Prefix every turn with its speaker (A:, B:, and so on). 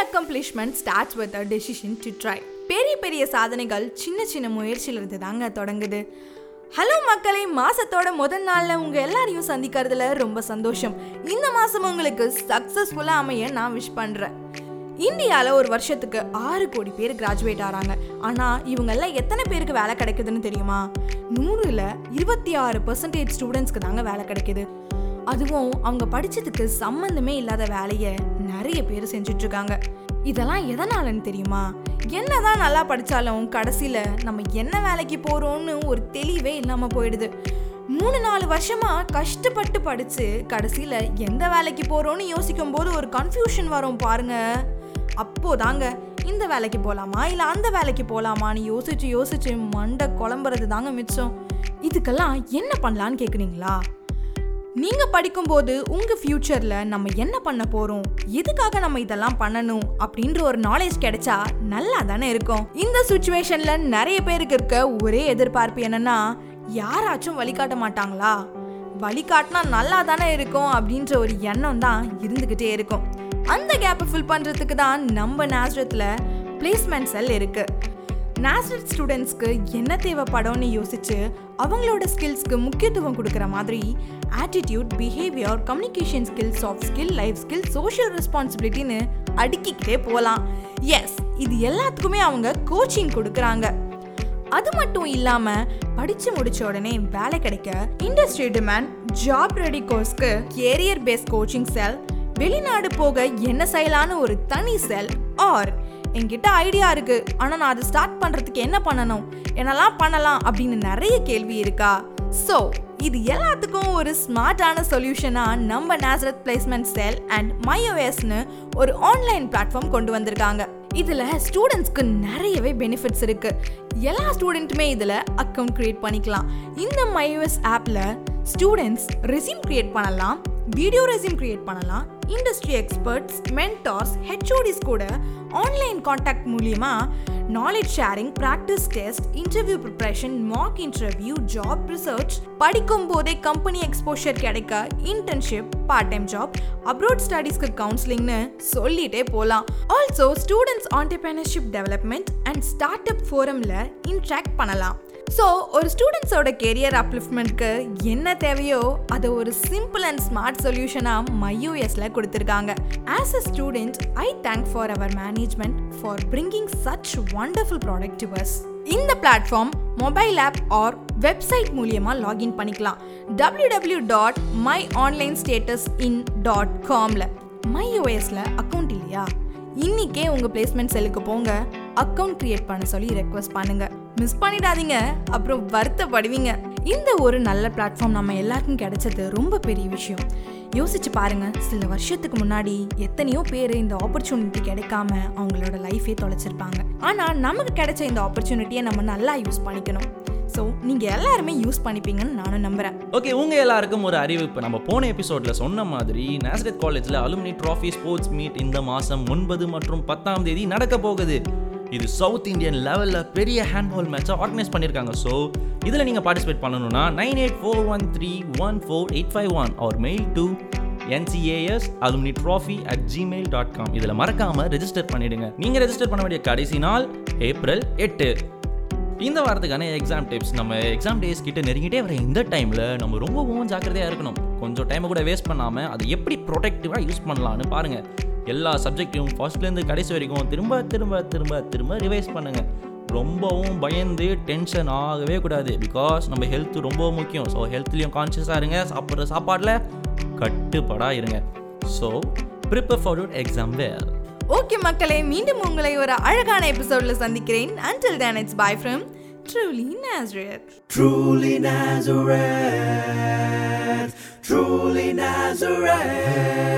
A: Accomplishment starts with a decision to try பெரிய பெரிய சாதனைகள் சின்ன சின்ன முயற்சியிலிருந்து தாங்க தொடங்குது. ஹலோ மக்களை மாசத்தோட முதல் நாள்ல உங்க எல்லாரையும் சந்திக்கிறதுல ரொம்ப சந்தோஷம். இந்த மாசம் உங்களுக்கு சக்சஸ்ஃபுல்லா அமைய நான் விஷ் பண்றேன். இந்தியாவில் ஒரு வருஷத்துக்கு ஆறு கோடி பேர் கிராஜுவேட் ஆகிறாங்க ஆனால் இவங்கெல்லாம் எத்தனை பேருக்கு வேலை கிடைக்குதுன்னு தெரியுமா? நூறில் இருபத்தி ஆறு பர்சன்டேஜ் ஸ்டூடெண்ட்ஸ்க்கு தாங்க வேலை கிடைக்குது. அதுவும் அவங்க படிச்சதுக்கு சம்மந்தமே இல்லாத வேலையை நிறைய பேர் செஞ்சுட்டு இருக்காங்க இதெல்லாம் எதனாலன்னு தெரியுமா? என்னதான் நல்லா படித்தாலும் கடைசியில் நம்ம என்ன வேலைக்கு போகிறோம்னு ஒரு தெளிவே இல்லாமல் போயிடுது. மூணு நாலு வருஷமாக கஷ்டப்பட்டு படித்து கடைசியில் எந்த வேலைக்கு போகிறோன்னு யோசிக்கும் போது ஒரு கன்ஃபியூஷன் வரும் பாருங்க. அப்போதாங்க இந்த வேலைக்கு போகலாமா இல்லை அந்த வேலைக்கு போகலாமான்னு யோசிச்சு யோசிச்சு மண்டை குழம்புறது தாங்க மிச்சம். இதுக்கெல்லாம் என்ன பண்ணலான்னு கேட்குறீங்களா நீங்க படிக்கும்போது உங்க ஃபியூச்சர்ல நம்ம என்ன பண்ண போறோம்? எதுக்காக நம்ம இதெல்லாம் பண்ணணும்? அப்படின்ற ஒரு நாலேஜ் கிடைச்சா நல்லா தானே இருக்கும். இந்த சுச்சுவேஷன்ல நிறைய பேருக்கு இருக்க ஒரே எதிர்பார்ப்பு என்னன்னா யாராச்சும் வழிகாட்ட மாட்டாங்களா? வழிகாட்டினா நல்லா தானே இருக்கும் அப்படின்ற ஒரு எண்ணம் தான் இருந்துக்கிட்டே இருக்கும். அந்த கேப்பை ஃபில் பண்ணுறதுக்கு தான் நம்ம நேசரத்தில் பிளேஸ்மெண்ட் செல் இருக்குது நேஷனல் ஸ்டூடெண்ட்ஸ்க்கு என்ன தேவைப்படும்னு யோசிச்சு அவங்களோட ஸ்கில்ஸ்க்கு முக்கியத்துவம் கொடுக்குற மாதிரி attitude behaviour communication skill soft skill life skill social ரெஸ்பான்சிபிலிட்டின்னு அடுக்கிக்கிட்டே போகலாம் எஸ் இது எல்லாத்துக்குமே அவங்க கோச்சிங் கொடுக்குறாங்க. அது மட்டும் இல்லாமல் படித்து முடித்த உடனே வேலை கிடைக்க இண்டஸ்ட்ரி டிமாண்ட் ஜாப் ரெடி கோர்ஸ்க்கு கேரியர் பேஸ் கோச்சிங் செல் வெளிநாடு போக என்ன செய்யலான்னு ஒரு தனி செல் ஆர் என்கிட்ட ஐடியா இருக்கு. ஆனா நான் அதை ஸ்டார்ட் பண்றதுக்கு என்ன பண்ணணும்? என்னெல்லாம் பண்ணலாம் அப்படின்னு நிறைய கேள்வி இருக்கா? ஸோ இது எல்லாத்துக்கும் ஒரு ஸ்மார்ட்டான சொல்யூஷனாக நம்ம நேசரத் பிளேஸ்மெண்ட் செல் அண்ட் மைஓஎஸ்னு ஒரு ஆன்லைன் பிளாட்ஃபார்ம் கொண்டு வந்திருக்காங்க. இதில் ஸ்டூடெண்ட்ஸ்க்கு நிறையவே பெனிஃபிட்ஸ் இருக்குது எல்லா ஸ்டூடெண்ட்டுமே இதில் அக்கௌண்ட் க்ரியேட் பண்ணிக்கலாம். இந்த மையோஎஸ் ஆப்பில் ஸ்டூடெண்ட்ஸ் ரெசியூம் க்ரியேட் பண்ணலாம். வீடியோ ரெசியூம் கிரியேட் பண்ணலாம். இண்டஸ்ட்ரி எக்ஸ்பர்ட்ஸ் மென்டார்ஸ் ஹெச்ஓடிஸ் கூட ஆன்லைன் காண்டாக்ட் மூலியமாக knowledge sharing practice test interview preparation mock interview job research படிக்கும் போதே கம்பெனி எக்ஸ்போஷர் கிடைக்க internship part time job abroad ஸ்டடீஸ்க்கு கவுன்சிலிங்னு சொல்லிட்டே போகலாம் also students entrepreneurship development and start up ஃபோரமில் interact பண்ணலாம். So ஒரு ஸ்டூடெண்ட்ஸோட கெரியர் அப்லிஃப்ட்மெண்ட்க்கு என்ன தேவையோ அதை ஒரு சிம்பிள் அண்ட் ஸ்மார்ட் சொல்யூஷனாக மையூஎஸ்ல கொடுத்துருக்காங்க. As a student I thank for our management for bringing such wonderful product இந்த platform mobile app or website மூலியமாக லாகின் பண்ணிக்கலாம். W W dot my online status in dot காமில் மைஓஎஸில் அக்கௌண்ட் இல்லையா இன்றைக்கே உங்கள் பிளேஸ்மெண்ட் செல்லுக்கு போங்க. அக்கவுண்ட் கிரியேட் பண்ண சொல்லி ரெக்வஸ்ட் பண்ணுங்க. மிஸ் பண்ணிடாதீங்க அப்புறம் வருத்தப்படுவீங்க. இந்த ஒரு நல்ல பிளாட்ஃபார்ம் நம்ம எல்லாருக்கும் கிடைச்சது ரொம்ப பெரிய விஷயம். யோசிச்சு பாருங்க சில வருஷத்துக்கு முன்னாடி எத்தனையோ பேர் இந்த ஆப்பர்ச்சுனிட்டி கிடைக்காம அவங்களோட லைஃபே தொலைச்சிருப்பாங்க. ஆனால் நமக்கு கிடைச்ச இந்த ஆப்பர்ச்சுனிட்டியை நம்ம நல்லா யூஸ் பண்ணிக்கணும். ஸோ நீங்கள் எல்லாருமே யூஸ் பண்ணிப்பீங்கன்னு நானும் நம்புகிறேன்
B: ஓகே உங்கள் எல்லாருக்கும் ஒரு அறிவிப்பு நம்ம போன எபிசோடில் சொன்ன மாதிரி நேசரத் காலேஜில் அலுமினி ட்ராஃபி ஸ்போர்ட்ஸ் மீட் இந்த மாதம் ஒன்பது மற்றும் பத்தாம் தேதி நடக்க போகுது. இது சவுத் இந்தியன் லெவலில் பெரிய ஹேண்ட்பால் மேட்சை ஆர்கனைஸ் பண்ணியிருக்காங்க ஸோ இதில் நீங்கள் பார்ட்டிசிபேட் பண்ணணும்னா nine eight four one three one four eight five one or mail to NCAS alumni trophy at Gmail dot com இதில் மறக்காமல் ரெஜிஸ்டர் பண்ணிடுங்க. நீங்கள் ரெஜிஸ்டர் பண்ண வேண்டிய கடைசி நாள் ஏப்ரல் எட்டு. இந்த வாரத்துக்கான எக்ஸாம் டிப்ஸ் நம்ம எக்ஸாம் டேஸ் கிட்ட நெருங்கிட்டே வர இந்த டைமில் நம்ம ரொம்பவும் ஜாக்கிரதையாக இருக்கணும். கொஞ்சம் டைமை கூட வேஸ்ட் பண்ணாமல் அதை எப்படி ப்ரொடெக்டிவாக யூஸ் பண்ணலான்னு பாருங்கள் எல்லா சப்ஜெக்ட்டையும் ஃபர்ஸ்ட்லேருந்து கடைசி வரைக்கும் திரும்ப திரும்ப திரும்ப திரும்ப ரிவைஸ் பண்ணுங்கள் ரொம்பவும் பயந்து டென்ஷன் ஆகவே கூடாது. பிகாஸ் நம்ம ஹெல்த் ரொம்ப முக்கியம். ஸோ ஹெல்த்லேயும் கான்ஷியஸாக இருங்க. சாப்பிட்ற சாப்பாடில் கட்டுப்படாக இருங்க. So prepare for your exam well
A: okay மக்களே மீண்டும் உங்களை ஒரு அழகான எபிசோட்ல சந்திக்கிறேன். Until then it's bye from truly Nazareth.
C: Truly Nazareth, truly Nazareth.